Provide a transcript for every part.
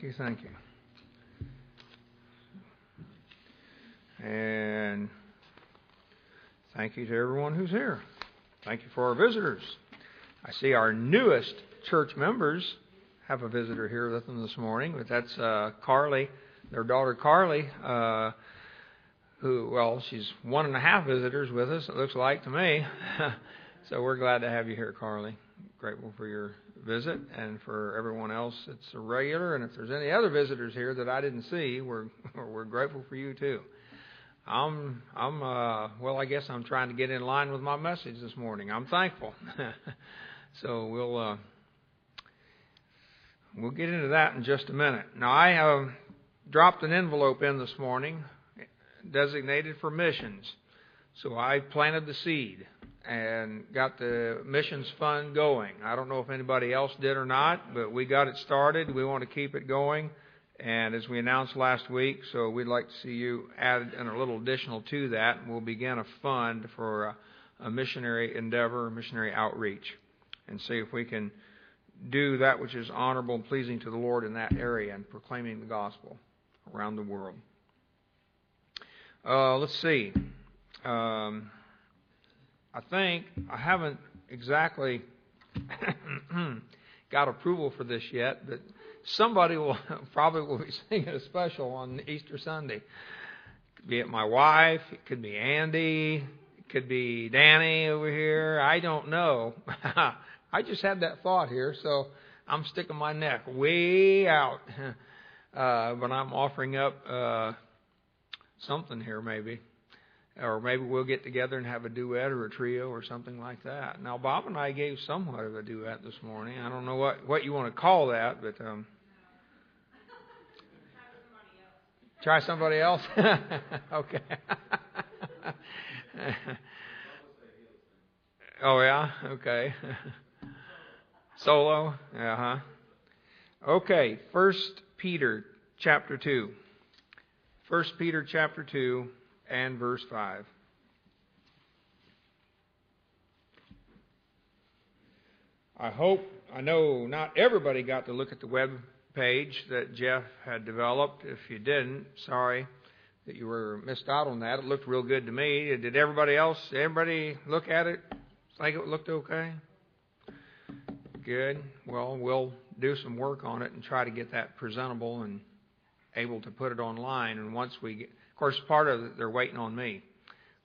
Thank you, thank you. And thank you to everyone who's here. Thank you for our visitors. I see our newest church members have a visitor here with them this morning, but that's uh, Carly, their daughter Carly, uh, who, well, she's one and a half visitors with us, it looks like to me. so we're glad to have you here, Carly. Grateful for your visit, and for everyone else it's a regular. And if there's any other visitors here that I didn't see, we're we're grateful for you too. I'm I'm uh, well, I guess I'm trying to get in line with my message this morning. I'm thankful. so we'll uh, we'll get into that in just a minute. Now I have dropped an envelope in this morning designated for missions. So I planted the seed and got the missions fund going. I don't know if anybody else did or not, but we got it started. We want to keep it going. And as we announced last week, so we'd like to see you add in a little additional to that. We'll begin a fund for a, a missionary endeavor, missionary outreach, and see if we can do that which is honorable and pleasing to the Lord in that area and proclaiming the gospel around the world. Uh, let's see. Um, I think I haven't exactly got approval for this yet, but somebody will probably will be singing a special on Easter Sunday. Could be it my wife, it could be Andy, it could be Danny over here. I don't know. I just had that thought here, so I'm sticking my neck way out. Uh, but I'm offering up uh, something here, maybe or maybe we'll get together and have a duet or a trio or something like that. Now, Bob and I gave somewhat of a duet this morning. I don't know what what you want to call that, but um, try somebody else. okay. oh yeah. Okay. Solo. Uh huh. Okay. First Peter chapter two. First Peter chapter two and verse 5. I hope, I know not everybody got to look at the web page that Jeff had developed. If you didn't, sorry that you were missed out on that. It looked real good to me. Did everybody else, everybody look at it? Think it looked okay? Good. Well, we'll do some work on it and try to get that presentable and able to put it online. And once we get, of course, part of it, they're waiting on me.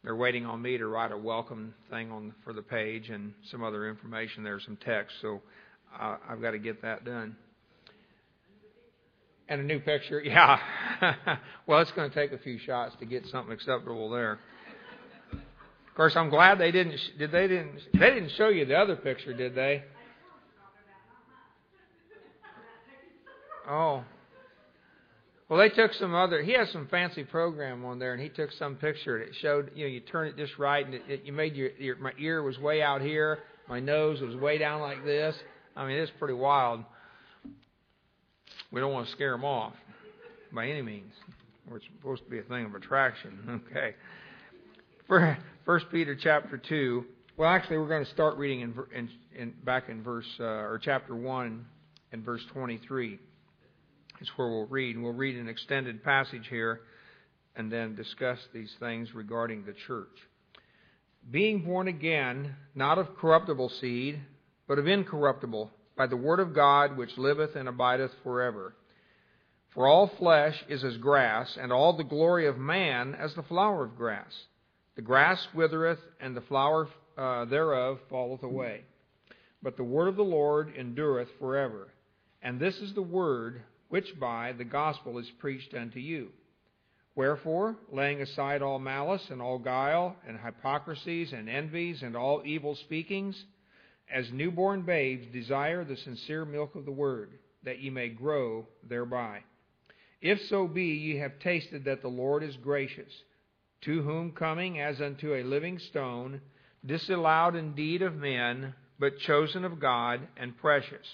They're waiting on me to write a welcome thing on for the page and some other information there, some text. So uh, I've got to get that done. And a new picture, yeah. well, it's going to take a few shots to get something acceptable there. Of course, I'm glad they didn't. Did they didn't? They didn't show you the other picture, did they? Oh, well, they took some other. He has some fancy program on there, and he took some picture. It showed you know you turn it just right, and it, it, you made your, your my ear was way out here, my nose was way down like this. I mean, it's pretty wild. We don't want to scare them off by any means. It's supposed to be a thing of attraction. Okay. For First Peter chapter two. Well, actually, we're going to start reading in, in, in back in verse uh, or chapter one and verse twenty-three is where we'll read. We'll read an extended passage here and then discuss these things regarding the church. Being born again, not of corruptible seed, but of incorruptible, by the word of God which liveth and abideth forever. For all flesh is as grass, and all the glory of man as the flower of grass. The grass withereth, and the flower uh, thereof falleth away. But the word of the Lord endureth forever. And this is the word which by the gospel is preached unto you. Wherefore, laying aside all malice and all guile and hypocrisies and envies and all evil speakings, as newborn babes desire the sincere milk of the word, that ye may grow thereby. If so be ye have tasted that the Lord is gracious, to whom coming as unto a living stone, disallowed indeed of men, but chosen of God and precious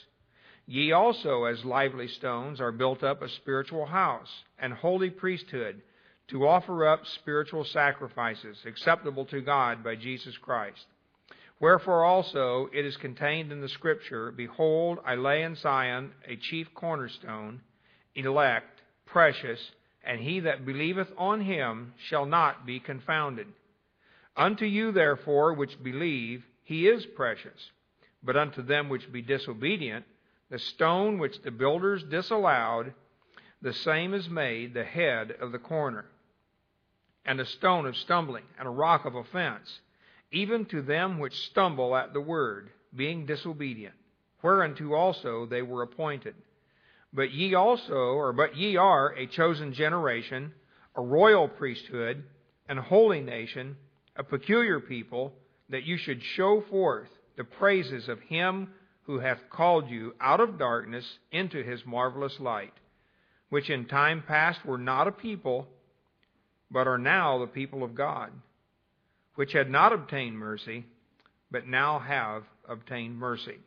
Ye also, as lively stones, are built up a spiritual house and holy priesthood to offer up spiritual sacrifices acceptable to God by Jesus Christ. Wherefore also it is contained in the Scripture Behold, I lay in Zion a chief cornerstone, elect, precious, and he that believeth on him shall not be confounded. Unto you, therefore, which believe, he is precious. But unto them which be disobedient, the stone which the builders disallowed, the same is made the head of the corner, and a stone of stumbling, and a rock of offense even to them which stumble at the word, being disobedient, whereunto also they were appointed. But ye also, or but ye are a chosen generation, a royal priesthood, and a holy nation, a peculiar people, that you should show forth the praises of him who hath called you out of darkness into his marvelous light, which in time past were not a people, but are now the people of God which had not obtained mercy, but now have obtained mercy.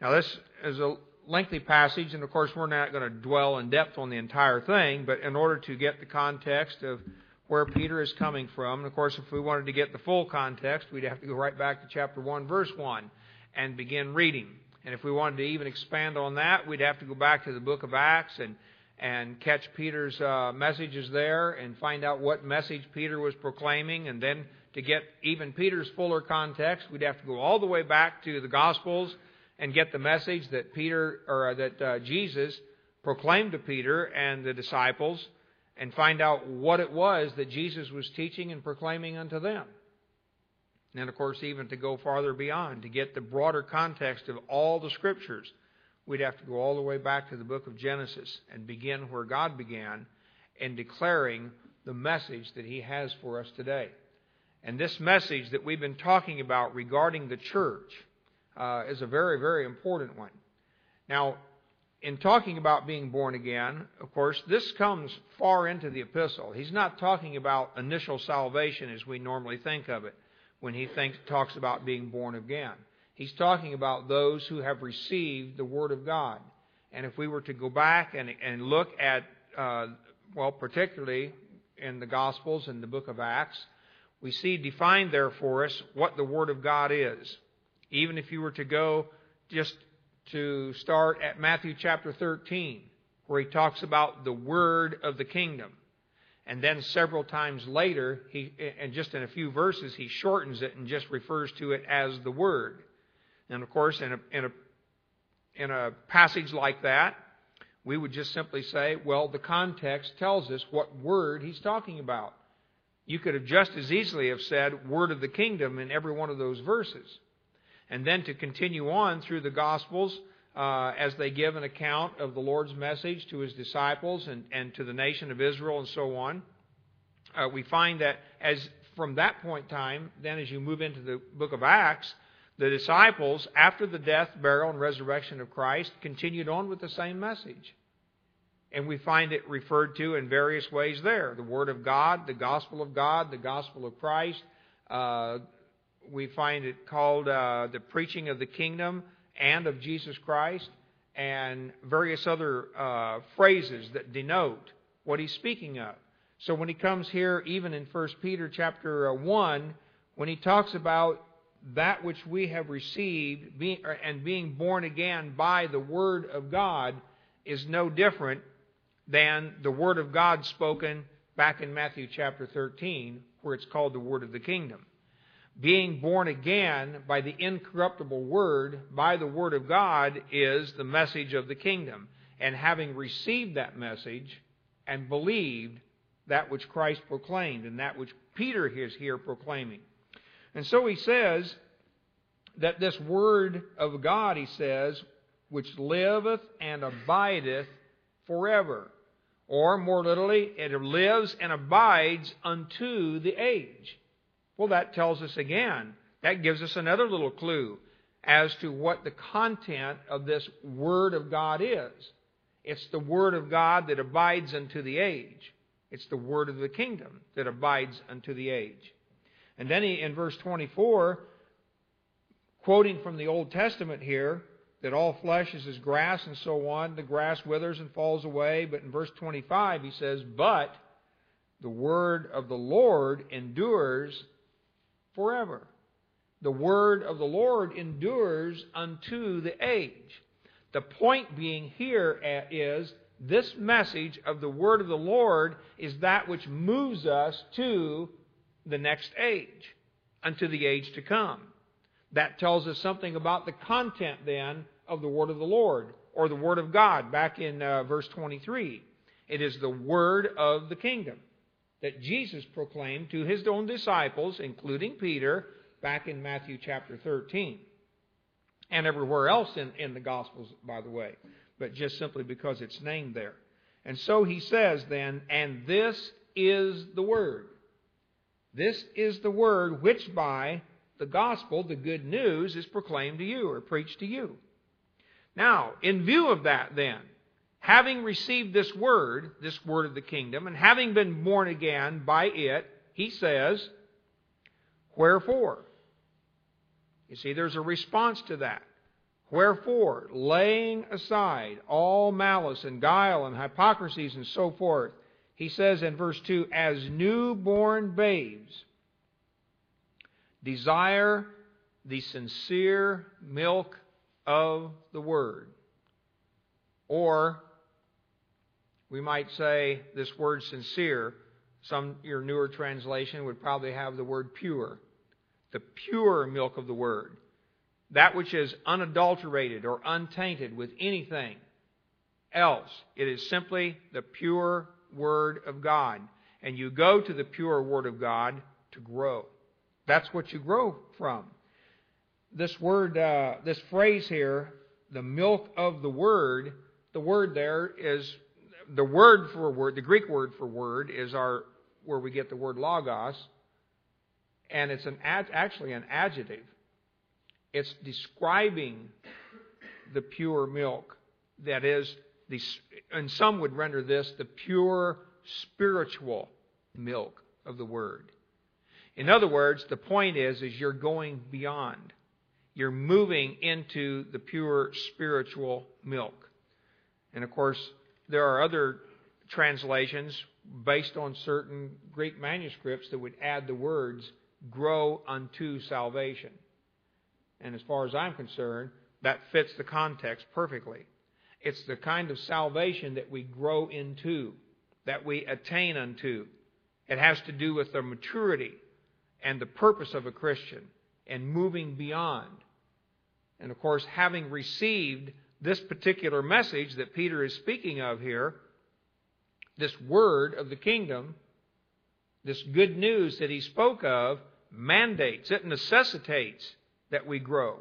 Now, this is a lengthy passage, and of course, we're not going to dwell in depth on the entire thing, but in order to get the context of where Peter is coming from, and of course, if we wanted to get the full context, we'd have to go right back to chapter 1, verse 1, and begin reading. And if we wanted to even expand on that, we'd have to go back to the book of Acts and and catch Peter's uh, messages there and find out what message Peter was proclaiming. And then to get even Peter's fuller context, we'd have to go all the way back to the Gospels and get the message that Peter or uh, that uh, Jesus proclaimed to Peter and the disciples and find out what it was that Jesus was teaching and proclaiming unto them. And of course, even to go farther beyond, to get the broader context of all the scriptures we'd have to go all the way back to the book of Genesis and begin where God began in declaring the message that He has for us today. And this message that we've been talking about regarding the church uh, is a very, very important one. Now, in talking about being born again, of course, this comes far into the epistle. He's not talking about initial salvation as we normally think of it when he thinks, talks about being born again. He's talking about those who have received the Word of God. And if we were to go back and, and look at, uh, well, particularly in the Gospels and the book of Acts, we see defined there for us what the Word of God is. Even if you were to go just to start at Matthew chapter 13, where he talks about the Word of the kingdom. And then several times later, he, and just in a few verses, he shortens it and just refers to it as the Word. And of course, in a, in a, in a passage like that, we would just simply say, well, the context tells us what word he's talking about. You could have just as easily have said word of the kingdom in every one of those verses. And then to continue on through the Gospels uh, as they give an account of the Lord's message to his disciples and, and to the nation of Israel and so on, uh, we find that as from that point in time, then as you move into the book of Acts, the disciples, after the death, burial, and resurrection of Christ, continued on with the same message. And we find it referred to in various ways there the Word of God, the Gospel of God, the Gospel of Christ. Uh, we find it called uh, the preaching of the kingdom and of Jesus Christ, and various other uh, phrases that denote what he's speaking of. So when he comes here, even in 1 Peter chapter uh, 1, when he talks about that which we have received being, and being born again by the Word of God is no different than the Word of God spoken back in Matthew chapter 13, where it's called the Word of the Kingdom. Being born again by the incorruptible Word, by the Word of God, is the message of the kingdom. And having received that message and believed that which Christ proclaimed and that which Peter is here proclaiming. And so he says that this word of God, he says, which liveth and abideth forever. Or more literally, it lives and abides unto the age. Well, that tells us again, that gives us another little clue as to what the content of this Word of God is. It's the Word of God that abides unto the age. It's the Word of the kingdom that abides unto the age. And then he, in verse 24, quoting from the Old Testament here, that all flesh is as grass and so on, the grass withers and falls away. But in verse 25, he says, But the word of the Lord endures forever. the word of the Lord endures unto the age. The point being here is this message of the word of the Lord is that which moves us to the next age, unto the age to come. That tells us something about the content then of the word of the Lord, or the word of God, back in uh, verse 23. It is the word of the kingdom that Jesus proclaimed to his own disciples, including Peter, back in Matthew chapter 13. And everywhere else in, in the Gospels, by the way, but just simply because it's named there. And so he says then, and this is the Word. This is the Word which by the gospel, the good news, is proclaimed to you or preached to you. Now, in view of that, then, having received this word, this word of the kingdom, and having been born again by it, he says, Wherefore? You see, there's a response to that. Wherefore, laying aside all malice and guile and hypocrisies and so forth, he says in verse 2 as newborn babes, desire the sincere milk of the word. Or, we might say this word sincere, some your newer translation would probably have the word pure the pure milk of the Word, that which is unadulterated or untainted with anything else. It is simply the pure Word of God. And you go to the pure Word of God to grow. That's what you grow from. This word, uh, this phrase here, the milk of the Word, the word there is the word for word, the Greek word for word is our where we get the word logos and it's an ad, actually an adjective. It's describing the pure milk. That is, the, and some would render this the pure spiritual milk of the Word. In other words, the point is, is you're going beyond. You're moving into the pure spiritual milk. And of course, there are other translations based on certain Greek manuscripts that would add the words grow unto salvation. And as far as I'm concerned, that fits the context perfectly. It's the kind of salvation that we grow into, that we attain unto. It has to do with the maturity and the purpose of a Christian and moving beyond. And of course, having received this particular message that Peter is speaking of here, this word of the kingdom, this good news that he spoke of, mandates, it necessitates that we grow.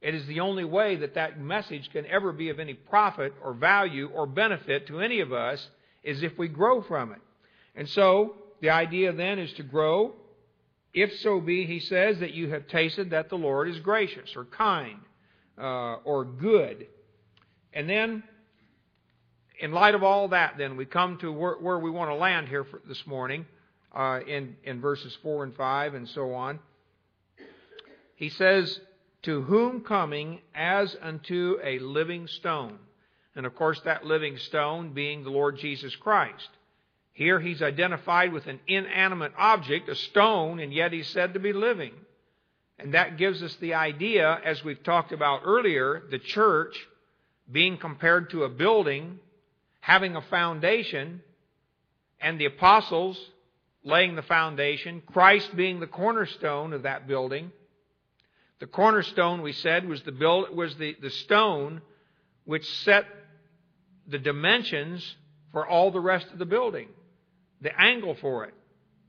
It is the only way that that message can ever be of any profit or value or benefit to any of us is if we grow from it. And so, the idea then is to grow. If so be, he says, that you have tasted that the Lord is gracious or kind uh, or good. And then, in light of all that, then, we come to where, where we want to land here this morning uh, in, in verses 4 and 5 and so on. He says, To whom coming as unto a living stone. And of course, that living stone being the Lord Jesus Christ. Here he's identified with an inanimate object, a stone, and yet he's said to be living. And that gives us the idea, as we've talked about earlier, the church being compared to a building, having a foundation, and the apostles laying the foundation, Christ being the cornerstone of that building. The cornerstone, we said, was the, build, was the, the stone which set the dimensions for all the rest of the building, the angle for it.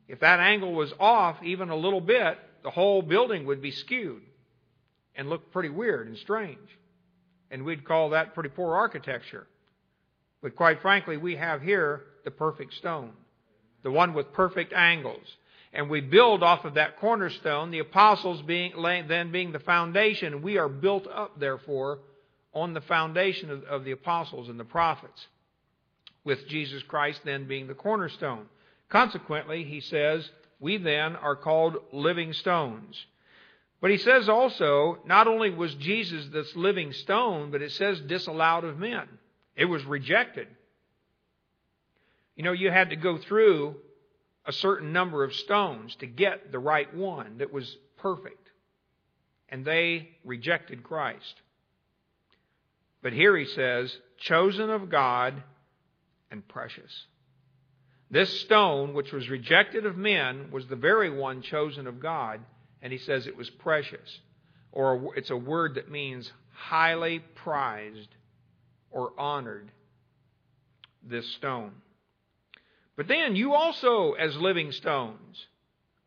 If that angle was off even a little bit, the whole building would be skewed and look pretty weird and strange. And we'd call that pretty poor architecture. But quite frankly, we have here the perfect stone the one with perfect angles. And we build off of that cornerstone, the apostles being, then being the foundation. We are built up, therefore, on the foundation of, of the apostles and the prophets, with Jesus Christ then being the cornerstone. Consequently, he says, we then are called living stones. But he says also, not only was Jesus this living stone, but it says disallowed of men. It was rejected. You know, you had to go through a certain number of stones to get the right one that was perfect. and they rejected Christ. But here he says, chosen of God and precious. This stone, which was rejected of men, was the very one chosen of God, and he says it was precious. Or it's a word that means highly prized or honored, this stone. But then you also, as living stones,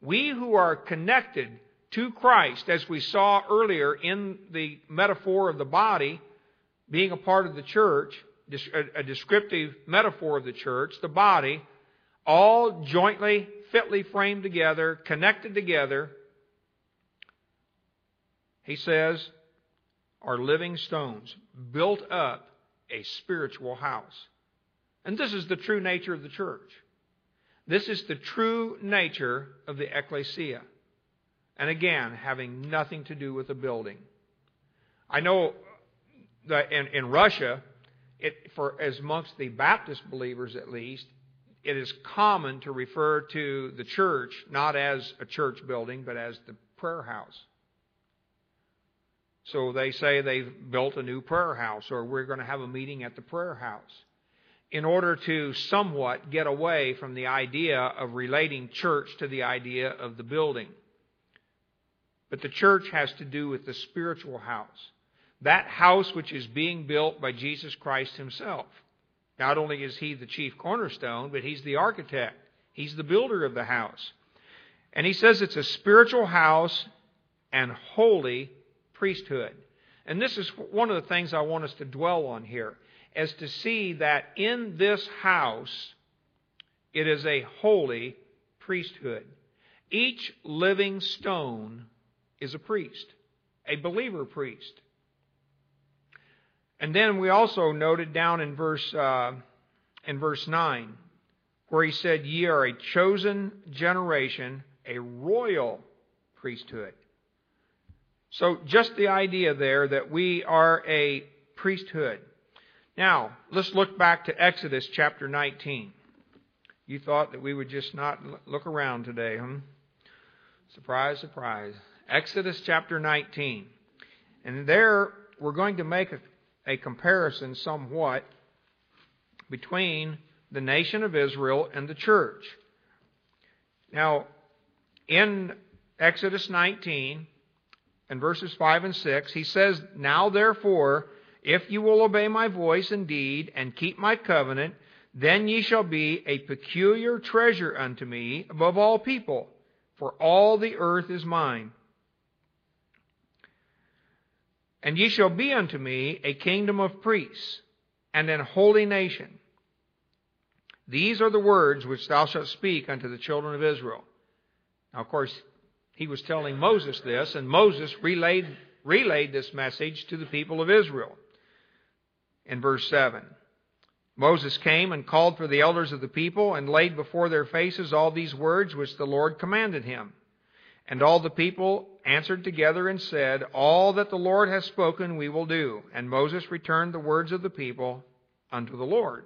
we who are connected to Christ, as we saw earlier in the metaphor of the body being a part of the church, a descriptive metaphor of the church, the body, all jointly, fitly framed together, connected together, he says, are living stones, built up a spiritual house. And this is the true nature of the church. This is the true nature of the ecclesia. And again, having nothing to do with the building. I know that in, in Russia, it, for as amongst the Baptist believers at least, it is common to refer to the church not as a church building, but as the prayer house. So they say they've built a new prayer house, or we're going to have a meeting at the prayer house. In order to somewhat get away from the idea of relating church to the idea of the building. But the church has to do with the spiritual house. That house which is being built by Jesus Christ Himself. Not only is He the chief cornerstone, but He's the architect. He's the builder of the house. And He says it's a spiritual house and holy priesthood. And this is one of the things I want us to dwell on here, is to see that in this house, it is a holy priesthood. Each living stone is a priest, a believer priest. And then we also noted down in verse uh, in verse nine, where he said, "Ye are a chosen generation, a royal priesthood." So just the idea there that we are a priesthood. Now let's look back to Exodus chapter 19. You thought that we would just not look around today, huh? Surprise, surprise. Exodus chapter 19. And there we're going to make a, a comparison somewhat between the nation of Israel and the church. Now, in Exodus 19 and verses 5 and 6, he says, Now therefore, if you will obey my voice indeed and keep my covenant, then ye shall be a peculiar treasure unto me above all people, for all the earth is mine. And ye shall be unto me a kingdom of priests and an holy nation. These are the words which thou shalt speak unto the children of Israel. Now, of course, he was telling Moses this, and Moses relayed, relayed this message to the people of Israel. In verse 7, Moses came and called for the elders of the people and laid before their faces all these words which the Lord commanded him. And all the people answered together and said, All that the Lord has spoken we will do. And Moses returned the words of the people unto the Lord.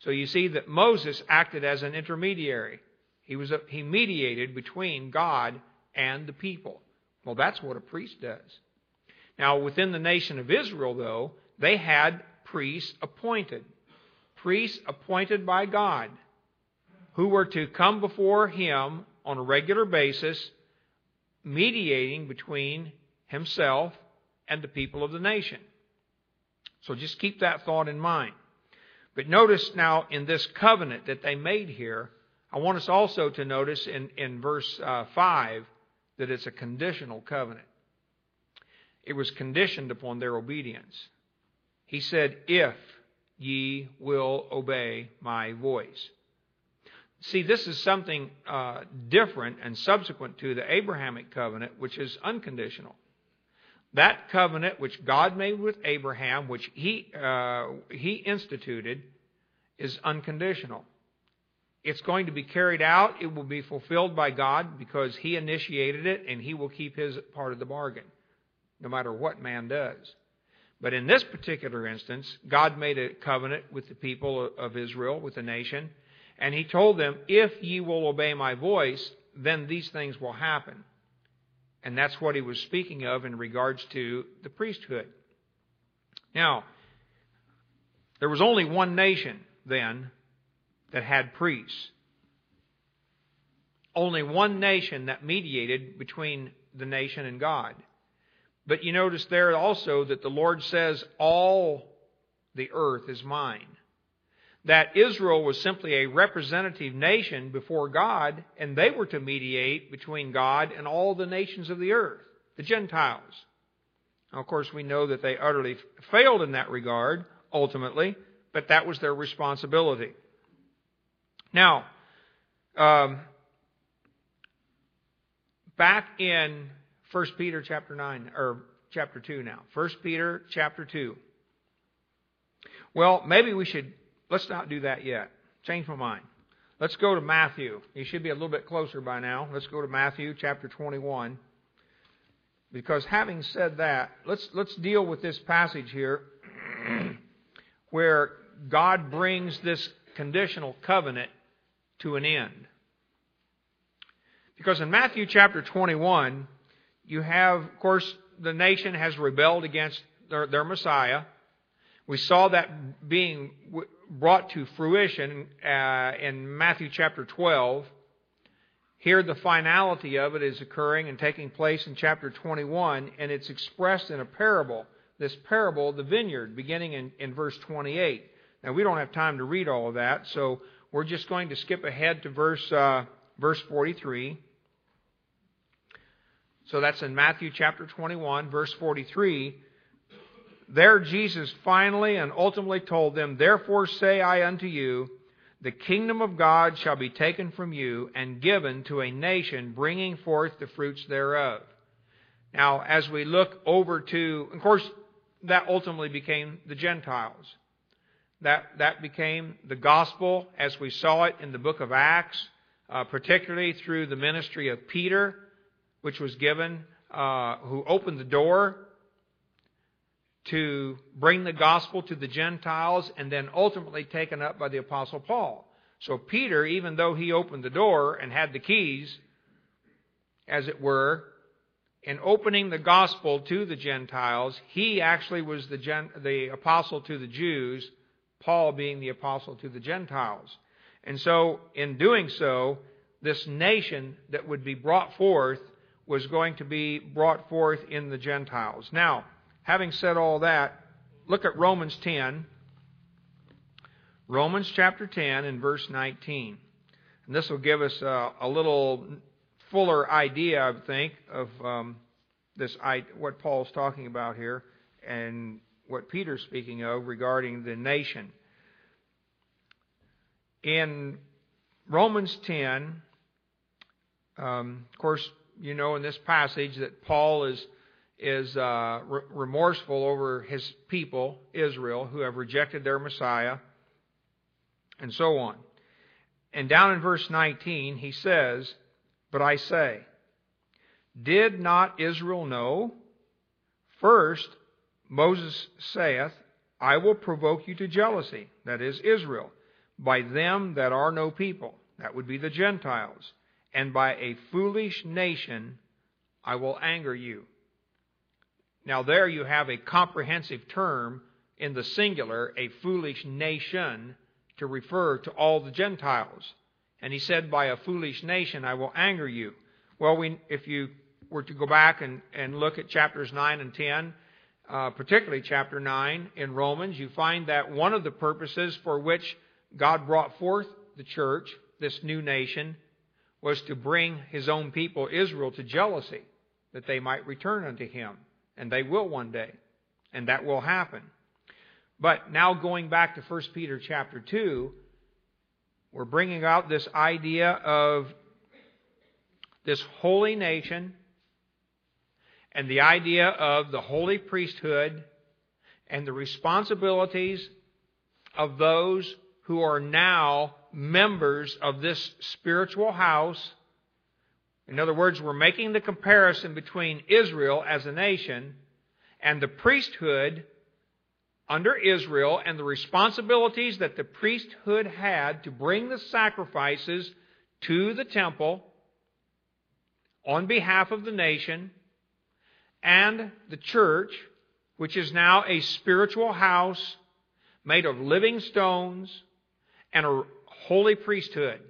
So you see that Moses acted as an intermediary. He was a, he mediated between God and the people. Well, that's what a priest does. Now, within the nation of Israel, though, they had priests appointed. Priests appointed by God who were to come before him on a regular basis mediating between himself and the people of the nation. So just keep that thought in mind. But notice now in this covenant that they made here, I want us also to notice in, in verse uh, 5 that it's a conditional covenant. It was conditioned upon their obedience. He said, If ye will obey my voice. See, this is something uh, different and subsequent to the Abrahamic covenant, which is unconditional. That covenant which God made with Abraham, which he, uh, he instituted, is unconditional. It's going to be carried out. It will be fulfilled by God because He initiated it and He will keep His part of the bargain, no matter what man does. But in this particular instance, God made a covenant with the people of Israel, with the nation, and he told them, If ye will obey my voice, then these things will happen. And that's what he was speaking of in regards to the priesthood. Now, there was only one nation then that had priests. Only one nation that mediated between the nation and God. But you notice there also that the Lord says, All the earth is mine. That Israel was simply a representative nation before God, and they were to mediate between God and all the nations of the earth, the Gentiles. Now, of course, we know that they utterly failed in that regard, ultimately, but that was their responsibility. Now, um, back in 1 Peter chapter 9, or chapter 2 now. 1 Peter chapter 2. Well, maybe we should, let's not do that yet. Change my mind. Let's go to Matthew. You should be a little bit closer by now. Let's go to Matthew chapter 21. Because having said that, let's, let's deal with this passage here where God brings this conditional covenant to an end. Because in Matthew chapter 21, you have, of course, the nation has rebelled against their, their We saw that being brought to fruition uh, in Matthew chapter 12. Here, the finality of it is occurring and taking place in chapter 21, and it's expressed in a parable. This parable, the vineyard, beginning in, in verse 28. Now, we don't have time to read all of that, so we're just going to skip ahead to verse, uh, verse 43. So that's in Matthew chapter 21, verse 43. There Jesus finally and ultimately told them, Therefore say I unto you, the kingdom of God shall be taken from you and given to a nation bringing forth the fruits thereof. Now, as we look over to, of course, that ultimately became the Gentiles. That, that became the gospel as we saw it in the book of Acts, uh, particularly through the ministry of Peter which was given, uh, who opened the door to bring the gospel to the Gentiles and then ultimately taken up by the Apostle Paul. So Peter, even though he opened the door and had the keys, as it were, in opening the gospel to the Gentiles, he actually was the, gen- the apostle to the Jews, Paul being the apostle to the Gentiles. And so, in doing so, this nation that would be brought forth was going to be brought forth in the Gentiles. Now, having said all that, look at Romans 10. Romans chapter 10 and verse 19. And this will give us a, a little fuller idea, I think, of um, this what Paul's talking about here and what Peter's speaking of regarding the nation. In Romans 10, um, of course, you know in this passage that Paul is is uh, re- remorseful over his people, Israel, who have rejected their Messiah, and so on. And down in verse 19, he says, But I say, did not Israel know? First, Moses saith, I will provoke you to jealousy, that is, Israel, by them that are no people, that would be the Gentiles and by a foolish nation I will anger you. Now, there you have a comprehensive term in the singular, a foolish nation, to refer to all the Gentiles. And he said, By a foolish nation I will anger you. Well, we, if you were to go back and, and look at chapters 9 and 10, uh, particularly chapter 9 in Romans, you find that one of the purposes for which God brought forth the church, this new nation, was to bring his own people, Israel, to jealousy, that they might return unto him. And they will one day. And that will happen. But now going back to 1 Peter chapter 2, we're bringing out this idea of this holy nation and the idea of the holy priesthood and the responsibilities of those who are now members of this spiritual house. In other words, we're making the comparison between Israel as a nation and the priesthood under Israel and the responsibilities that the priesthood had to bring the sacrifices to the temple on behalf of the nation and the church, which is now a spiritual house made of living stones and a holy priesthood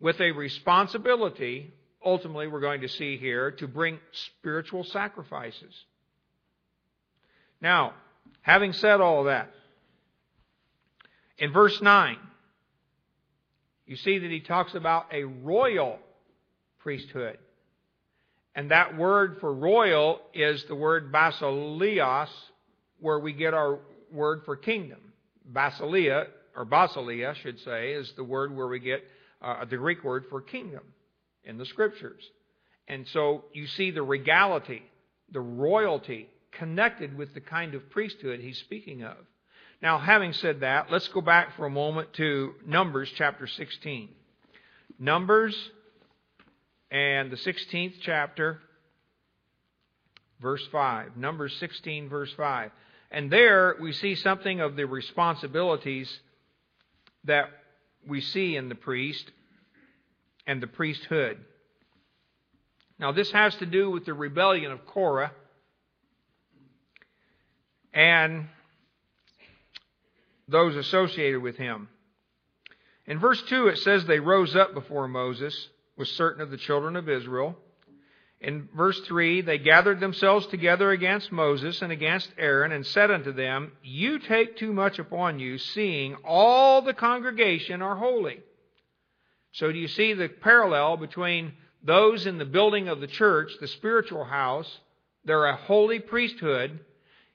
with a responsibility, ultimately, we're going to see here, to bring spiritual sacrifices. Now, having said all that, in verse 9, you see that he talks about a royal priesthood. And that word for royal is the word basileos, where we get our word for kingdom. Basilia, or basileia, I should say, is the word where we get uh, the Greek word for kingdom in the scriptures. And so you see the regality, the royalty connected with the kind of priesthood he's speaking of. Now, having said that, let's go back for a moment to Numbers chapter 16. Numbers and the 16th chapter, verse 5. Numbers 16, verse 5. And there we see something of the responsibilities that we see in the priest and the priesthood. Now, this has to do with the rebellion of Korah and those associated with him. In verse 2, it says they rose up before Moses with certain of the children of Israel. In verse 3, they gathered themselves together against Moses and against Aaron and said unto them, You take too much upon you, seeing all the congregation are holy. So do you see the parallel between those in the building of the church, the spiritual house, they're a holy priesthood.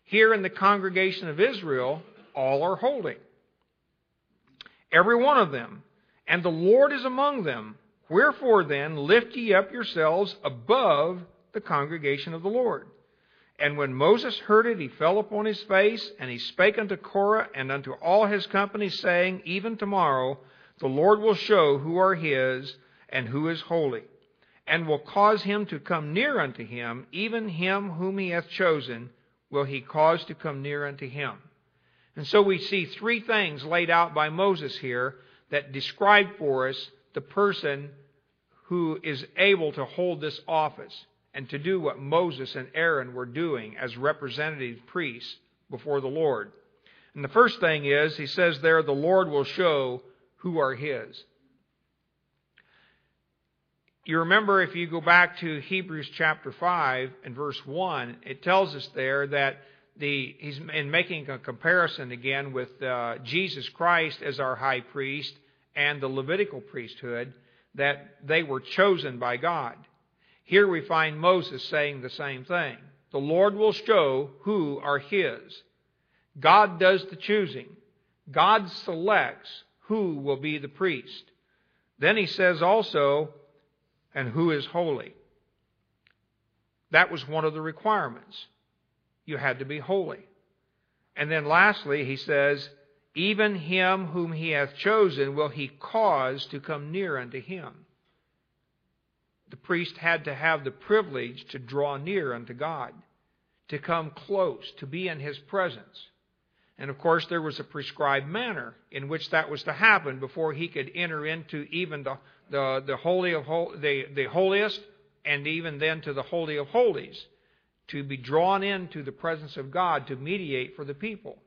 Here in the congregation of Israel, all are holy. Every one of them. And the Lord is among them. Wherefore then lift ye up yourselves above the congregation of the Lord. And when Moses heard it, he fell upon his face, and he spake unto Korah and unto all his company, saying, Even tomorrow the Lord will show who are his and who is holy, and will cause him to come near unto him, even him whom he hath chosen will he cause to come near unto him. And so we see three things laid out by Moses here that describe for us the person who is able to hold this office and to do what Moses and Aaron were doing as representative priests before the Lord. And the first thing is, he says there, the Lord will show who are his. You remember if you go back to Hebrews chapter 5 and verse 1, it tells us there that the, he's in making a comparison again with uh, Jesus Christ as our high priest and the Levitical priesthood, that they were chosen by God. Here we find Moses saying the same thing. The Lord will show who are his. God does the choosing. God selects who will be the priest. Then he says also, and who is holy. That was one of the requirements. You had to be holy. And then lastly, he says, even him whom he hath chosen will he cause to come near unto him. The priest had to have the privilege to draw near unto God, to come close, to be in his presence. And of course, there was a prescribed manner in which that was to happen before he could enter into even the, the, the holy of the, the holiest and even then to the holy of holies to be drawn into the presence of God to mediate for the people.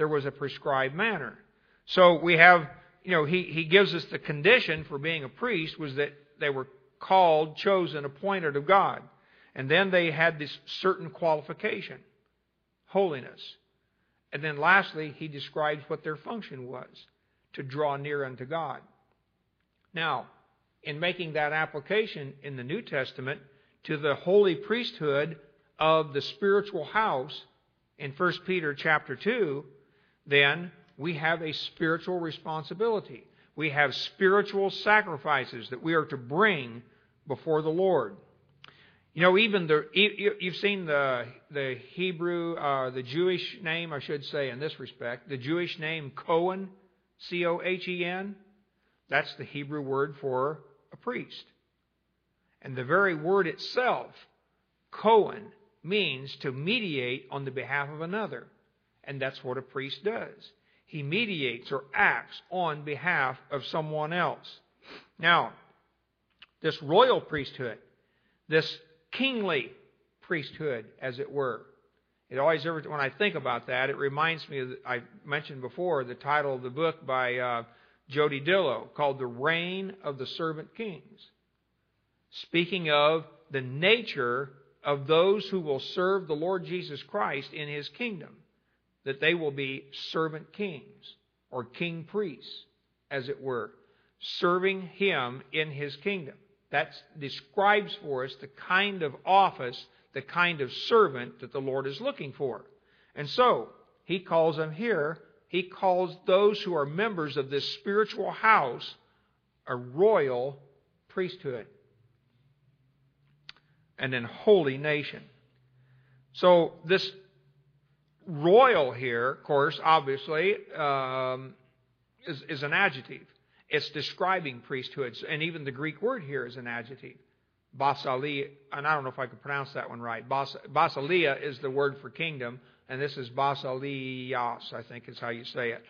There was a prescribed manner. So we have, you know, he, he gives us the condition for being a priest was that they were called, chosen, appointed of God. And then they had this certain qualification holiness. And then lastly, he describes what their function was to draw near unto God. Now, in making that application in the New Testament to the holy priesthood of the spiritual house in 1 Peter chapter 2, then we have a spiritual responsibility. We have spiritual sacrifices that we are to bring before the Lord. You know, even the you've seen the the Hebrew, uh, the Jewish name, I should say, in this respect, the Jewish name Cohen, C O H E N. That's the Hebrew word for a priest, and the very word itself, Cohen, means to mediate on the behalf of another, and that's what a priest does. He mediates or acts on behalf of someone else. Now, this royal priesthood, this kingly priesthood, as it were. It always, when I think about that, it reminds me of, I mentioned before, the title of the book by uh, Jody Dillow called The Reign of the Servant Kings. Speaking of the nature of those who will serve the Lord Jesus Christ in his kingdom, that they will be servant kings or king priests, as it were, serving him in his kingdom. That describes for us the kind of office, the kind of servant that the Lord is looking for. And so, he calls them here, he calls those who are members of this spiritual house a royal priesthood and an holy nation. So, this royal here, of course, obviously, um, is, is an adjective. It's describing priesthoods, and even the Greek word here is an adjective. Basileia, and I don't know if I can pronounce that one right. Bas, basileia is the word for kingdom, and this is basileios, I think is how you say it.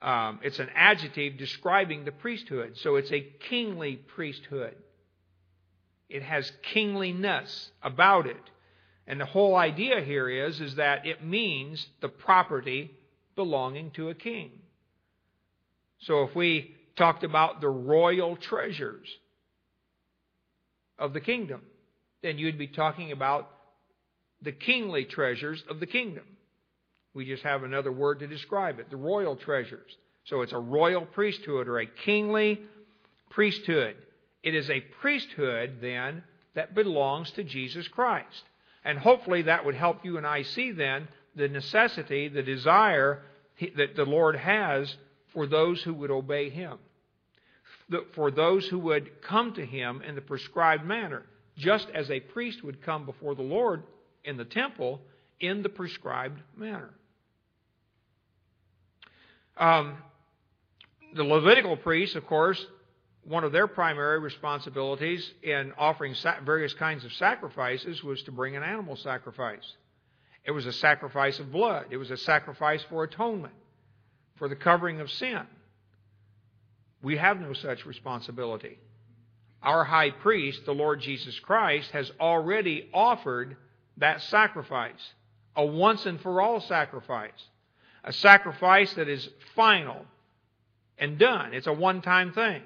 Um, it's an adjective describing the priesthood, so it's a kingly priesthood. It has kingliness about it. And the whole idea here is, is that it means the property belonging to a king. So if we talked about the royal treasures of the kingdom, then you'd be talking about the kingly treasures of the kingdom. We just have another word to describe it the royal treasures. So it's a royal priesthood or a kingly priesthood. It is a priesthood, then, that belongs to Jesus Christ. And hopefully that would help you and I see then the necessity, the desire that the Lord has for those who would obey Him, for those who would come to Him in the prescribed manner, just as a priest would come before the Lord in the temple in the prescribed manner. Um, the Levitical priests, of course, one of their primary responsibilities in offering various kinds of sacrifices was to bring an animal sacrifice. It was a sacrifice of blood. It was a sacrifice for atonement for the covering of sin. We have no such responsibility. Our high priest, the Lord Jesus Christ, has already offered that sacrifice, a once and for all sacrifice, a sacrifice that is final and done. It's a one time thing,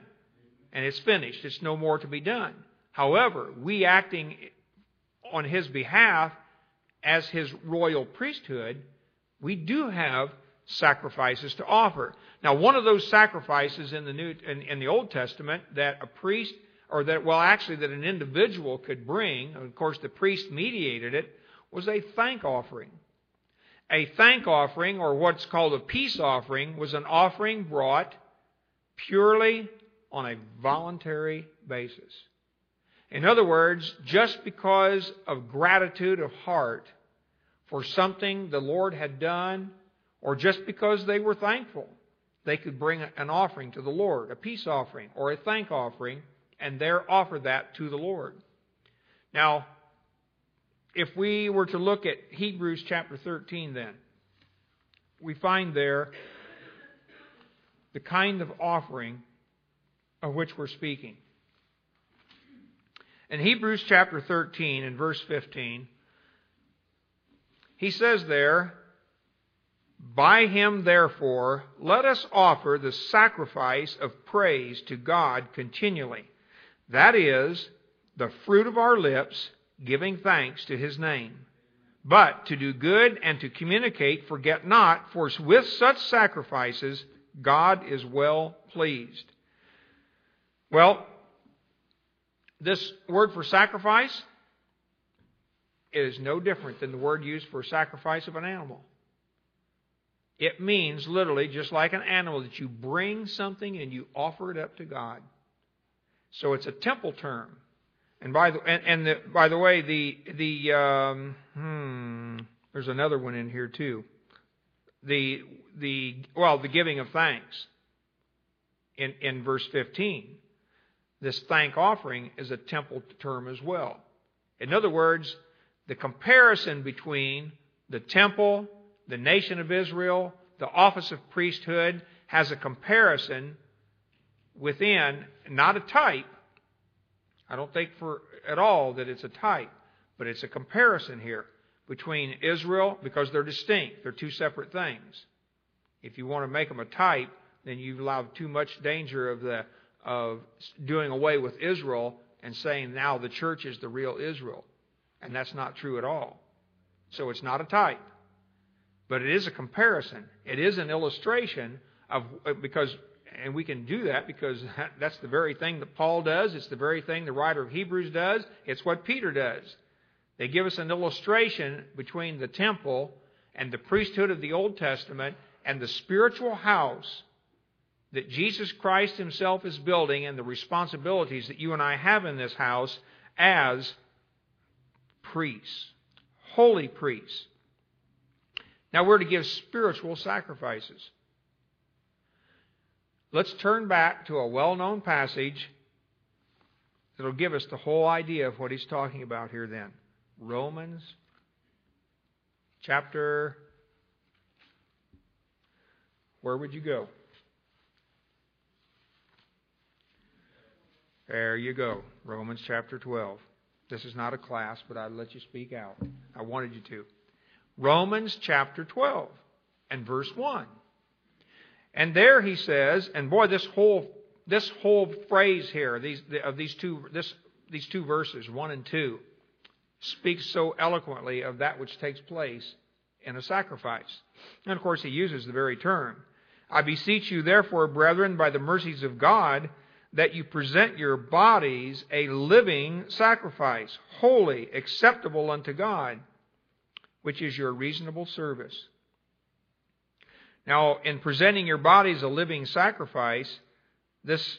and it's finished. It's no more to be done. However, we acting on his behalf as his royal priesthood, we do have sacrifices to offer. Now, one of those sacrifices in the New in, in, the Old Testament that a priest or that well actually that an individual could bring, of course the priest mediated it, was a thank offering. A thank offering or what's called a peace offering was an offering brought purely on a voluntary basis. In other words, just because of gratitude of heart for something the Lord had done or just because they were thankful, they could bring an offering to the Lord, a peace offering or a thank offering, and there offer that to the Lord. Now, if we were to look at Hebrews chapter 13, then, we find there the kind of offering of which we're speaking. In Hebrews chapter 13 and verse 15, he says there, by him, therefore, let us offer the sacrifice of praise to God continually. That is, the fruit of our lips, giving thanks to his name. But to do good and to communicate, forget not, for with such sacrifices God is well pleased. Well, this word for sacrifice is no different than the word used for sacrifice of an animal. It means literally just like an animal that you bring something and you offer it up to God. So it's a temple term. And by the and, and the, by the way, the the um, hmm, there's another one in here too. The the well, the giving of thanks. In in verse 15, this thank offering is a temple term as well. In other words, the comparison between the temple the nation of Israel, the office of priesthood, has a comparison within, not a type, I don't think for at all that it's a type, but it's a comparison here between Israel because they're distinct. They're two separate things. If you want to make them a type, then you've allowed too much danger of the of doing away with Israel and saying now the church is the real Israel. And that's not true at all. So it's not a type. But it is a comparison. It is an illustration of uh, because and we can do that because that's the very thing that Paul does. It's the very thing the writer of Hebrews does. It's what Peter does. They give us an illustration between the temple and the priesthood of the Old Testament and the spiritual house that Jesus Christ Himself is building and the responsibilities that you and I have in this house as priests, holy priests. Now we're to give spiritual sacrifices. Let's turn back to a well known passage that'll give us the whole idea of what he's talking about here then. Romans chapter. Where would you go? There you go. Romans chapter 12. This is not a class, but I'd let you speak out. I wanted you to. Romans chapter 12 and verse 1. And there he says, and boy, this whole this whole phrase here, these of these two this these two verses, one and two, speaks so eloquently of that which takes place in a sacrifice. And of course, he uses the very term. I beseech you, therefore, brethren, by the mercies of God, that you present your bodies a living sacrifice, holy, acceptable unto God, which is your reasonable service. Now, in presenting your bodies a living sacrifice, this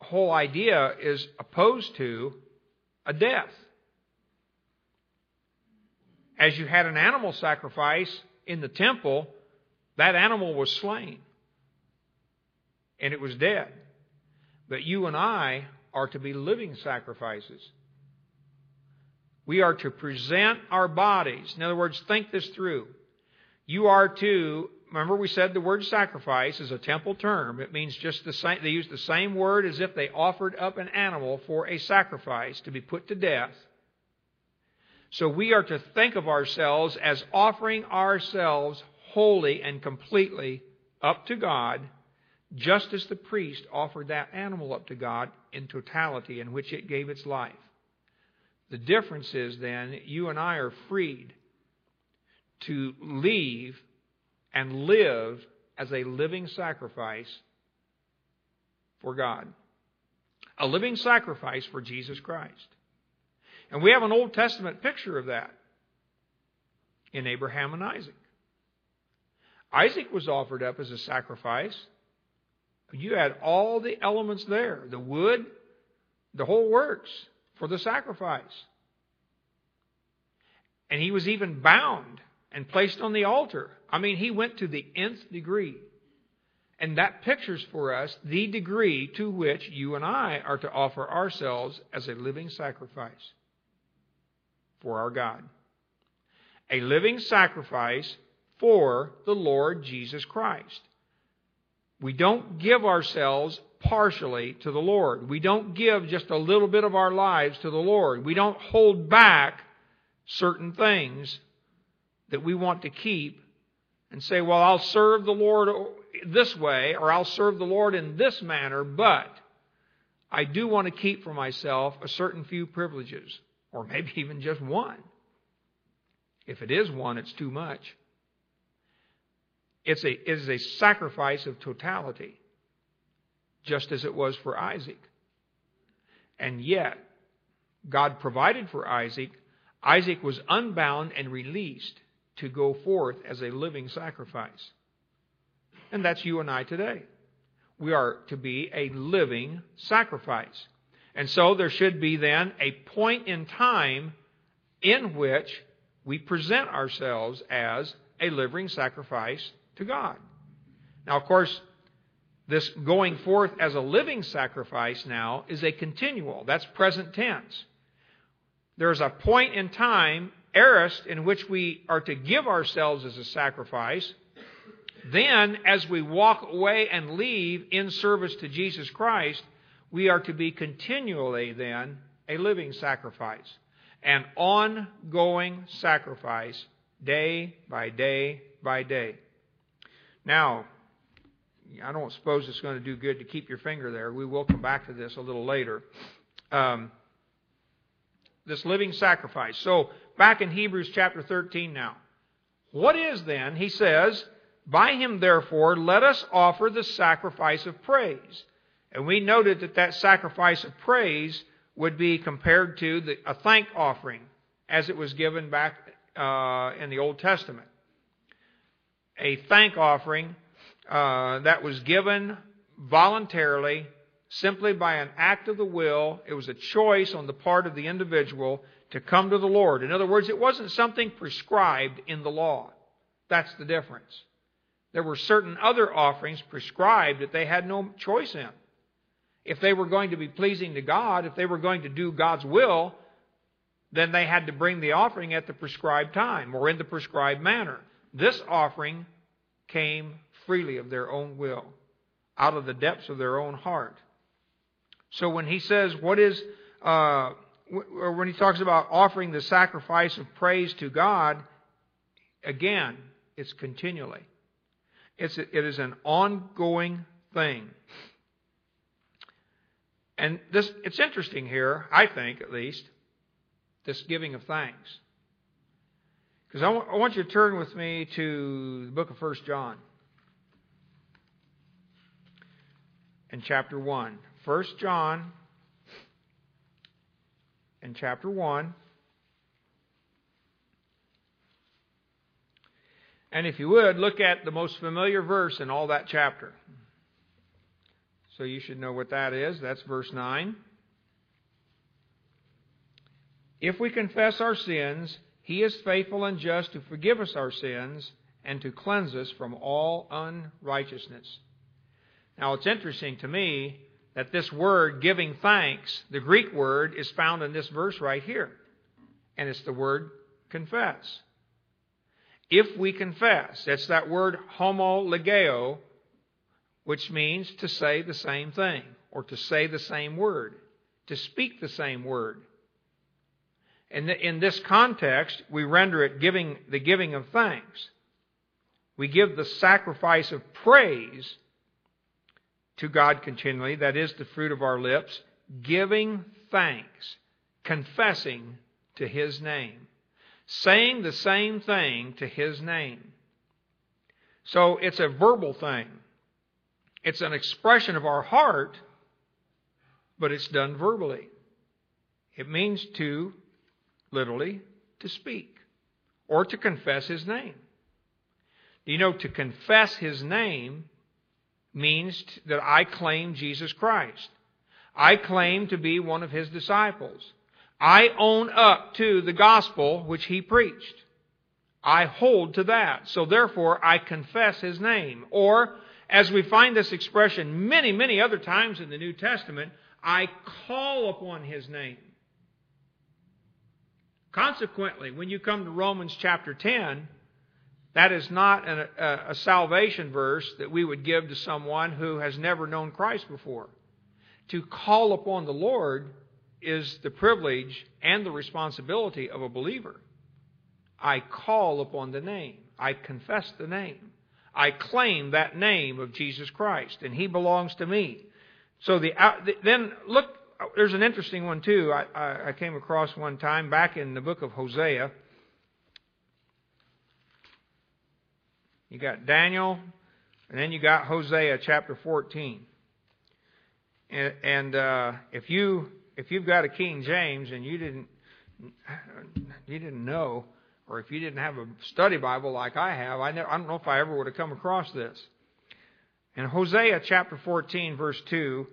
whole idea is opposed to a death. As you had an animal sacrifice in the temple, that animal was slain and it was dead. But you and I are to be living sacrifices. We are to present our bodies. In other words, think this through. You are to, remember we said the word sacrifice is a temple term. It means just the same, they use the same word as if they offered up an animal for a sacrifice to be put to death. So we are to think of ourselves as offering ourselves wholly and completely up to God, just as the priest offered that animal up to God in totality in which it gave its life. The difference is then you and I are freed to leave and live as a living sacrifice for God. A living sacrifice for Jesus Christ. And we have an Old Testament picture of that in Abraham and Isaac. Isaac was offered up as a sacrifice. You had all the elements there the wood, the whole works for the sacrifice. And he was even bound and placed on the altar. I mean, he went to the nth degree. And that pictures for us the degree to which you and I are to offer ourselves as a living sacrifice for our God. A living sacrifice for the Lord Jesus Christ. We don't give ourselves partially to the Lord. We don't give just a little bit of our lives to the Lord. We don't hold back certain things that we want to keep and say, well, I'll serve the Lord this way or I'll serve the Lord in this manner, but I do want to keep for myself a certain few privileges or maybe even just one. If it is one, it's too much. It's a, it is a sacrifice of totality, just as it was for Isaac. And yet, God provided for Isaac. Isaac was unbound and released to go forth as a living sacrifice. And that's you and I today. We are to be a living sacrifice. And so there should be then a point in time in which we present ourselves as a living sacrifice to God. Now, of course, this going forth as a living sacrifice now is a continual. That's present tense. There's a point in time aorist in which we are to give ourselves as a sacrifice. Then, as we walk away and leave in service to Jesus Christ, we are to be continually then a living sacrifice, an ongoing sacrifice, day by day by day. Now, I don't suppose it's going to do good to keep your finger there. We will come back to this a little later. Um, this living sacrifice. So, back in Hebrews chapter 13 now. What is then? He says, By him therefore let us offer the sacrifice of praise. And we noted that that sacrifice of praise would be compared to the, a thank offering as it was given back uh, in the Old Testament. A thank offering uh, that was given voluntarily, simply by an act of the will. It was a choice on the part of the individual to come to the Lord. In other words, it wasn't something prescribed in the law. That's the difference. There were certain other offerings prescribed that they had no choice in. If they were going to be pleasing to God, if they were going to do God's will, then they had to bring the offering at the prescribed time or in the prescribed manner. This offering came freely of their own will, out of the depths of their own heart. So when he says, what is, uh, when he talks about offering the sacrifice of praise to God, again, it's continually. It's, it is an ongoing thing. And this, it's interesting here, I think at least, this giving of thanks. Because I, w- I want you to turn with me to the book of 1 John. In chapter 1. 1 John in chapter 1. And if you would, look at the most familiar verse in all that chapter. So you should know what that is. That's verse 9. If we confess our sins, he is faithful and just to forgive us our sins and to cleanse us from all unrighteousness. Now, it's interesting to me that this word, giving thanks, the Greek word, is found in this verse right here. And it's the word confess. If we confess, it's that word homologeo, which means to say the same thing, or to say the same word, to speak the same word. In this context, we render it giving the giving of thanks. We give the sacrifice of praise to God continually, that is the fruit of our lips, giving thanks, confessing to His name, saying the same thing to His name. So it's a verbal thing. It's an expression of our heart, but it's done verbally. It means to, literally, to speak or to confess His name. You know, to confess His name means that I claim Jesus Christ. I claim to be one of his disciples. I own up to the gospel which he preached. I hold to that. So therefore, I confess his name. Or, as we find this expression many, many other times in the New Testament, I call upon his name. Consequently, when you come to Romans chapter 10, that is not an, a, a salvation verse that we would give to someone who has never known Christ before. To call upon the Lord is the privilege and the responsibility of a believer. I call upon the name. I confess the name. I claim that name of Jesus Christ, and He belongs to me. So the uh, then look. There's an interesting one too. I, I I came across one time back in the book of Hosea. You got Daniel, and then you got Hosea chapter 14. And, and uh, if you if you've got a King James and you didn't you didn't know, or if you didn't have a study Bible like I have, I, never, I don't know if I ever would have come across this. In Hosea chapter 14, verse 2,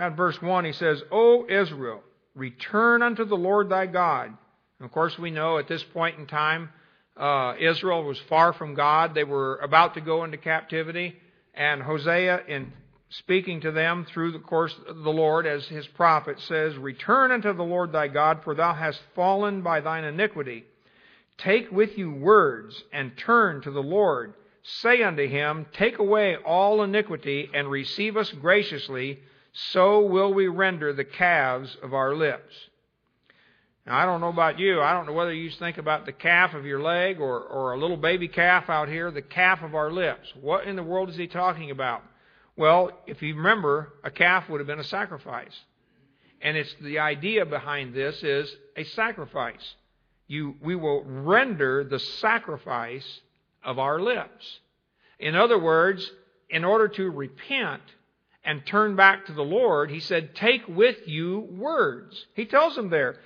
at verse 1, he says, O Israel, return unto the Lord thy God and of course, we know at this point in time, uh, Israel was far from God. They were about to go into captivity. And Hosea, in speaking to them through the course of the Lord as his prophet, says, Return unto the Lord thy God, for thou hast fallen by thine iniquity. Take with you words and turn to the Lord. say unto him, Take away all iniquity and receive us graciously, so will we render the calves of our lips. Now, I don't know about you. I don't know whether you think about the calf of your leg or, or a little baby calf out here, the calf of our lips. What in the world is he talking about? Well, if you remember, a calf would have been a sacrifice. And it's the idea behind this is a sacrifice. You, we will render the sacrifice of our lips. In other words, in order to repent and turn back to the Lord, he said, take with you words. He tells them there,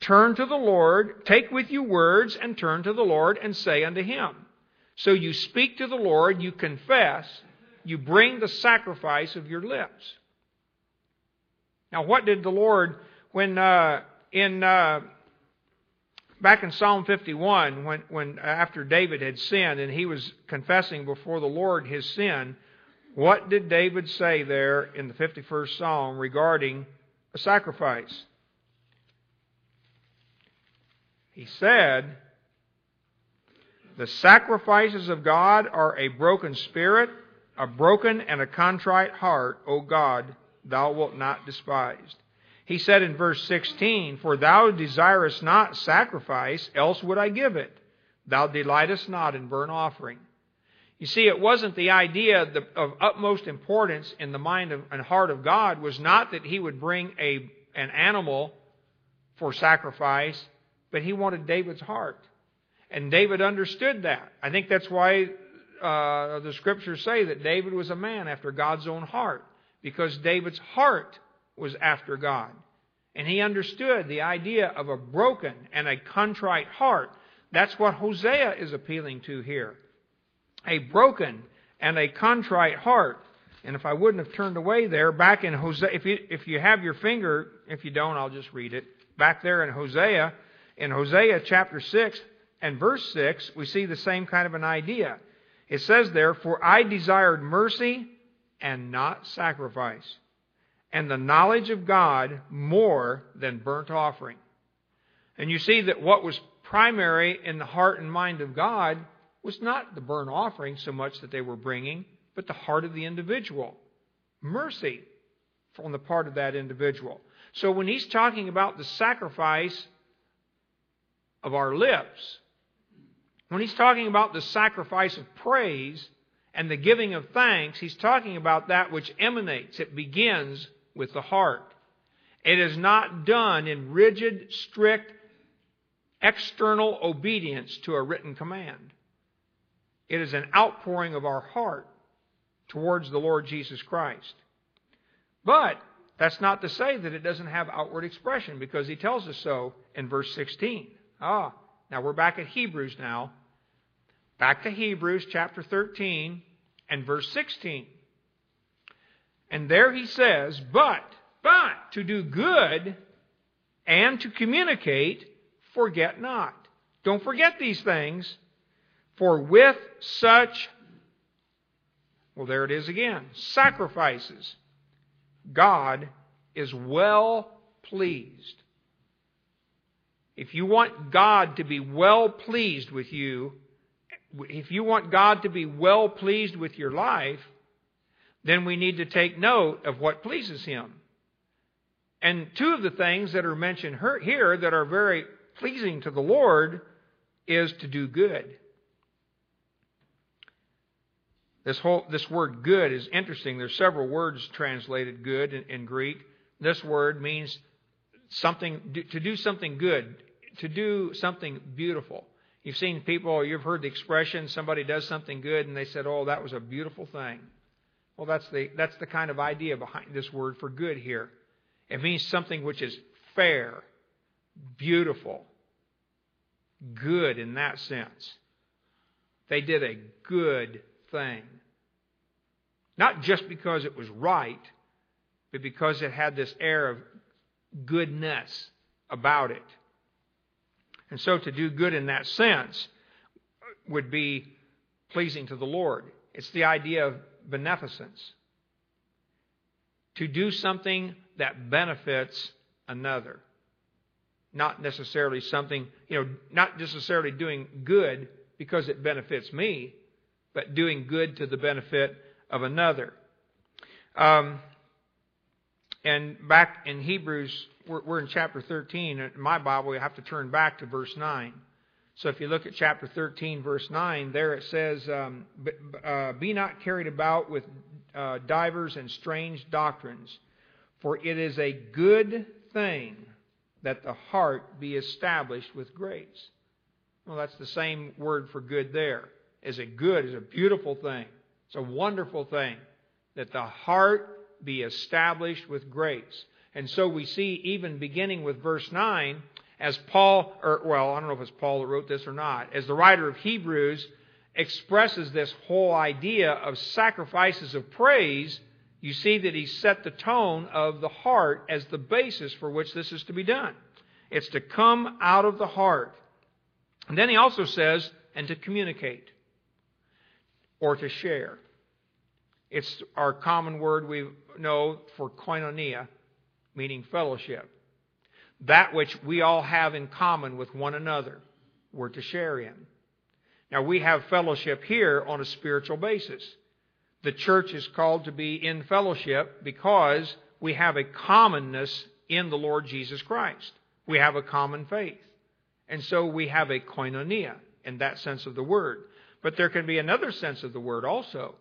turn to the Lord, take with you words, and turn to the Lord and say unto him. So you speak to the Lord, you confess, you bring the sacrifice of your lips. Now, what did the Lord, when uh, in uh, back in Psalm 51, when, when after David had sinned and he was confessing before the Lord his sin, what did David say there in the 51st Psalm regarding a sacrifice? He said, The sacrifices of God are a broken spirit, a broken and a contrite heart, O God, thou wilt not despise. He said in verse 16, For thou desirest not sacrifice, else would I give it. Thou delightest not in burnt offering. You see, it wasn't the idea of utmost importance in the mind and heart of God was not that he would bring a, an animal for sacrifice, but he wanted David's heart. And David understood that. I think that's why uh, the scriptures say that David was a man after God's own heart, because David's heart was after God. And he understood the idea of a broken and a contrite heart. That's what Hosea is appealing to here. A broken and a contrite heart. And if I wouldn't have turned away there, back in Hosea, if you, if you have your finger, if you don't, I'll just read it. Back there in Hosea, in Hosea chapter 6 and verse 6, we see the same kind of an idea. It says there, For I desired mercy and not sacrifice and the knowledge of God more than burnt offering. And you see that what was primary in the heart and mind of God was not the burnt offering so much that they were bringing, but the heart of the individual. Mercy from the part of that individual. So when he's talking about the sacrifice of our lips, when he's talking about the sacrifice of praise and the giving of thanks, he's talking about that which emanates, it begins with the heart. It is not done in rigid, strict, external obedience to a written command. It is an outpouring of our heart towards the Lord Jesus Christ. But that's not to say that it doesn't have outward expression because he tells us so in verse 16. Ah, now we're back at Hebrews now. Back to Hebrews chapter 13 and verse 16. And there he says, but, but, to do good and to communicate, forget not. Don't forget these things, for with such, well, there it is again, sacrifices, God is well pleased. If you want God to be well pleased with you, if you want God to be well pleased with your life, then we need to take note of what pleases Him. And two of the things that are mentioned here that are very pleasing to the Lord is to do good. This whole this word good is interesting. There's several words translated good in, in Greek. This word means something to do something good, to do something beautiful. You've seen people, you've heard the expression, somebody does something good and they said, "Oh, that was a beautiful thing." Well, that's the, that's the kind of idea behind this word for good here. It means something which is fair, beautiful, good in that sense. They did a good thing. Not just because it was right, but because it had this air of goodness about it. And so to do good in that sense would be pleasing to the Lord. It's the idea of beneficence. To do something that benefits another. Not necessarily something, you know, not necessarily doing good because it benefits me, but doing good to the benefit of another. Um, and back in Hebrews, we're, we're in chapter 13. In my Bible, we have to turn back to verse 9. So if you look at chapter 13, verse 9, there it says, um, uh, Be not carried about with uh, divers and strange doctrines, for it is a good thing that the heart be established with grace. Well, that's the same word for good there. Is a good, is a beautiful thing. It's a wonderful thing that the heart be established with grace. And so we see, even beginning with verse 9, as Paul, or well, I don't know if it's Paul that wrote this or not, as the writer of Hebrews expresses this whole idea of sacrifices of praise, you see that he set the tone of the heart as the basis for which this is to be done. It's to come out of the heart. And then he also says, and to communicate or to share. It's our common word we know for koinonia, meaning fellowship. That which we all have in common with one another, we're to share in. Now, we have fellowship here on a spiritual basis. The church is called to be in fellowship because we have a commonness in the Lord Jesus Christ. We have a common faith. And so we have a koinonia in that sense of the word. But there can be another sense of the word also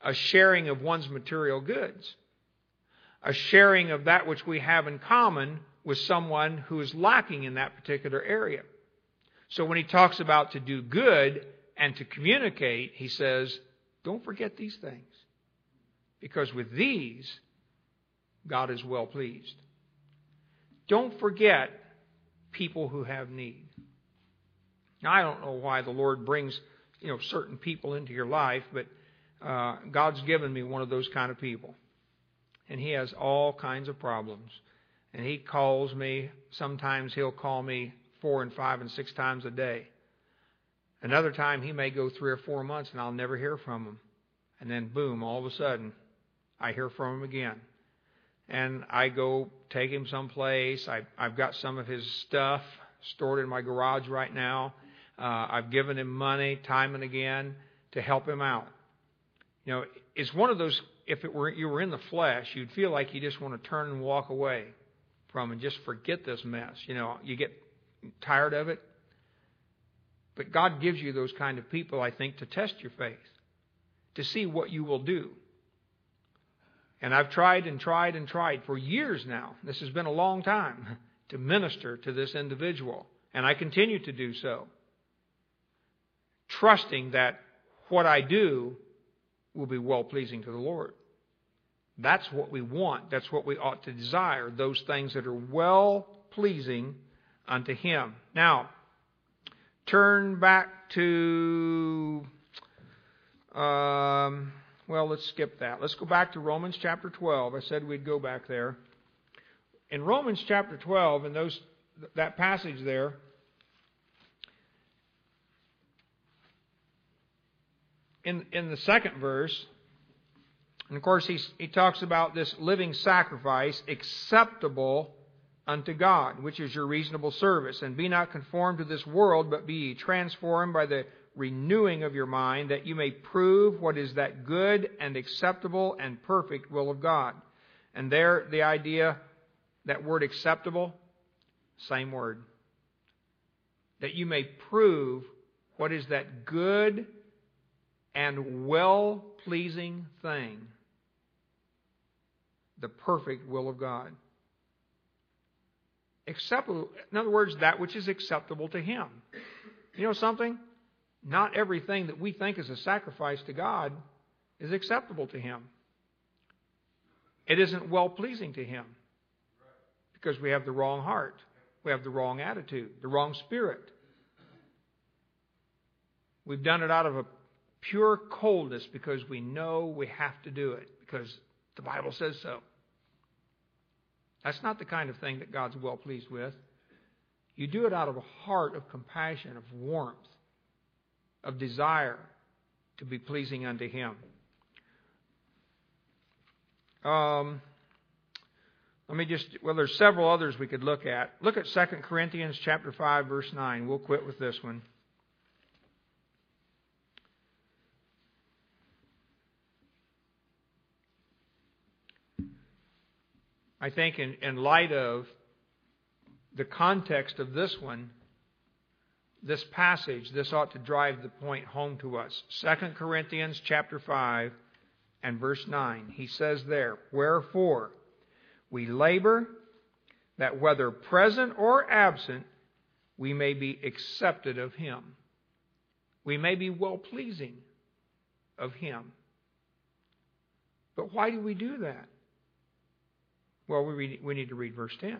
a sharing of one's material goods, a sharing of that which we have in common with someone who is lacking in that particular area. So when he talks about to do good and to communicate, he says, don't forget these things. Because with these, God is well pleased. Don't forget people who have need. Now, I don't know why the Lord brings you know certain people into your life, but uh, God's given me one of those kind of people, and He has all kinds of problems, and He calls me. Sometimes He'll call me four and five and six times a day. Another time He may go three or four months, and I'll never hear from Him, and then boom, all of a sudden, I hear from Him again and I go take him someplace. I, I've got some of his stuff stored in my garage right now. Uh, I've given him money time and again to help him out. You know, it's one of those. If it were you were in the flesh, you'd feel like you just want to turn and walk away from and just forget this mess. You know, you get tired of it. But God gives you those kind of people, I think, to test your faith, to see what you will do. And I've tried and tried and tried for years now. This has been a long time to minister to this individual. And I continue to do so trusting that what I do will be well pleasing to the Lord. That's what we want. That's what we ought to desire. Those things that are well pleasing unto Him. Now, turn back to, um, well, let's skip that. Let's go back to Romans chapter 12. I said we'd go back there. In Romans chapter 12, in those, that passage there, in, in the second verse, and of course, he's, he talks about this living sacrifice acceptable unto God, which is your reasonable service. And be not conformed to this world, but be transformed by the renewing of your mind, that you may prove what is that good and acceptable and perfect will of God. And there, the idea, that word acceptable, same word. That you may prove what is that good and well pleasing thing the perfect will of God. Acceptable, in other words, that which is acceptable to Him. You know something? Not everything that we think is a sacrifice to God is acceptable to Him. It isn't well pleasing to Him because we have the wrong heart, we have the wrong attitude, the wrong spirit. We've done it out of a pure coldness because we know we have to do it because the Bible says so. That's not the kind of thing that God's well pleased with. You do it out of a heart of compassion, of warmth, of desire to be pleasing unto Him. Um, let me just, well, there's several others we could look at. Look at 2 Corinthians chapter 5, verse 9. We'll quit with this one. I think in, in light of the context of this one, this passage, this ought to drive the point home to us. 2 Corinthians chapter 5 and verse 9. He says there, Wherefore we labor that whether present or absent, we may be accepted of him. We may be well pleasing of him. But why do we do that? Well, we, read, we need to read verse 10.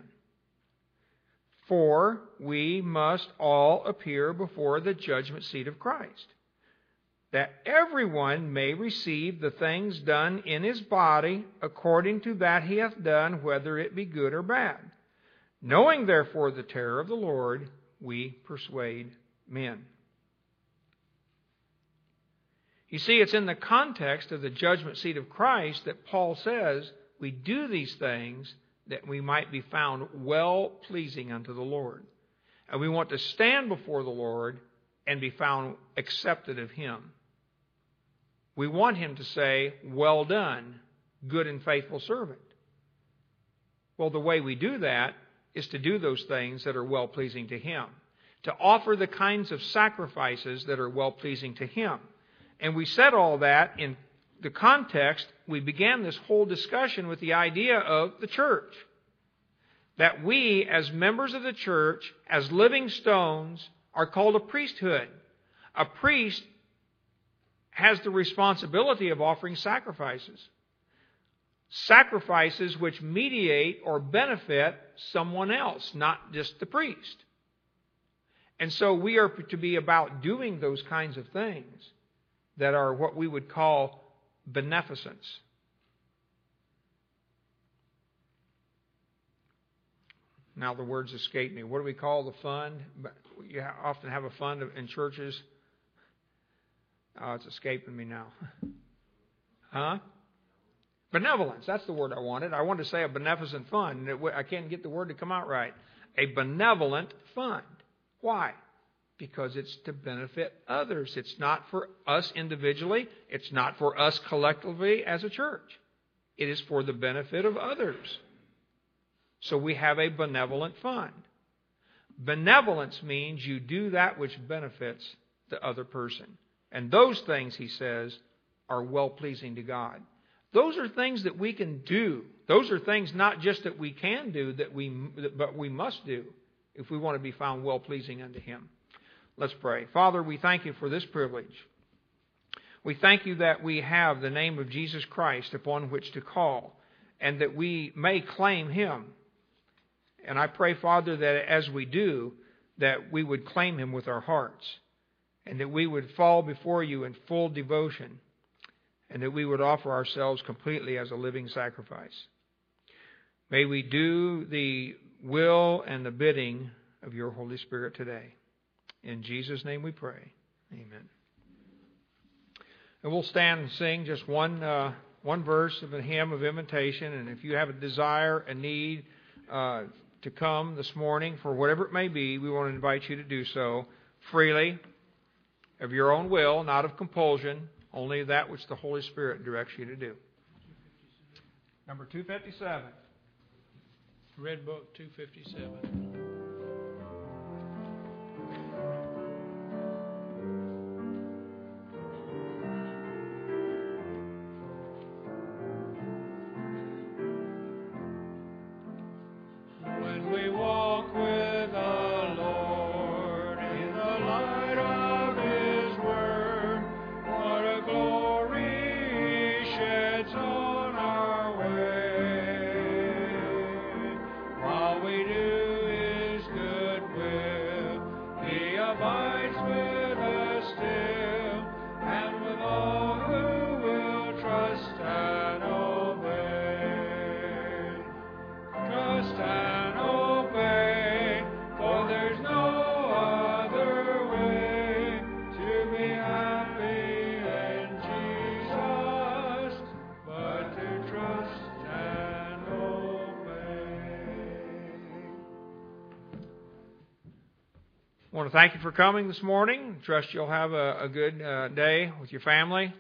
For we must all appear before the judgment seat of Christ, that everyone may receive the things done in his body according to that he hath done, whether it be good or bad. Knowing therefore the terror of the Lord, we persuade men. You see, it's in the context of the judgment seat of Christ that Paul says we do these things that we might be found well pleasing unto the Lord. And we want to stand before the Lord and be found accepted of Him. We want Him to say, Well done, good and faithful servant. Well, the way we do that is to do those things that are well pleasing to Him, to offer the kinds of sacrifices that are well pleasing to Him. And we said all that in the context, we began this whole discussion with the idea of the church. That we, as members of the church, as living stones, are called a priesthood. A priest has the responsibility of offering sacrifices. Sacrifices which mediate or benefit someone else, not just the priest. And so we are to be about doing those kinds of things that are what we would call beneficence. Now the words escape me. What do we call the fund? You often have a fund in churches. Oh, it's escaping me now. Huh? Benevolence. That's the word I wanted. I wanted to say a beneficent fund. I can't get the word to come out right. A benevolent fund. Why? Because it's to benefit others. It's not for us individually, it's not for us collectively as a church. It is for the benefit of others. So we have a benevolent fund. Benevolence means you do that which benefits the other person. And those things, he says, are well pleasing to God. Those are things that we can do. Those are things not just that we can do, that we, but we must do if we want to be found well pleasing unto Him. Let's pray. Father, we thank you for this privilege. We thank you that we have the name of Jesus Christ upon which to call and that we may claim him. And I pray, Father, that as we do, that we would claim him with our hearts and that we would fall before you in full devotion and that we would offer ourselves completely as a living sacrifice. May we do the will and the bidding of your Holy Spirit today. In Jesus' name we pray. Amen. And we'll stand and sing just one, uh, one verse of a hymn of invitation. And if you have a desire, a need uh, to come this morning for whatever it may be, we want to invite you to do so freely, of your own will, not of compulsion, only that which the Holy Spirit directs you to do. Number 257. Red Book 257. Thank you for coming this morning. Trust you'll have a, a good uh, day with your family.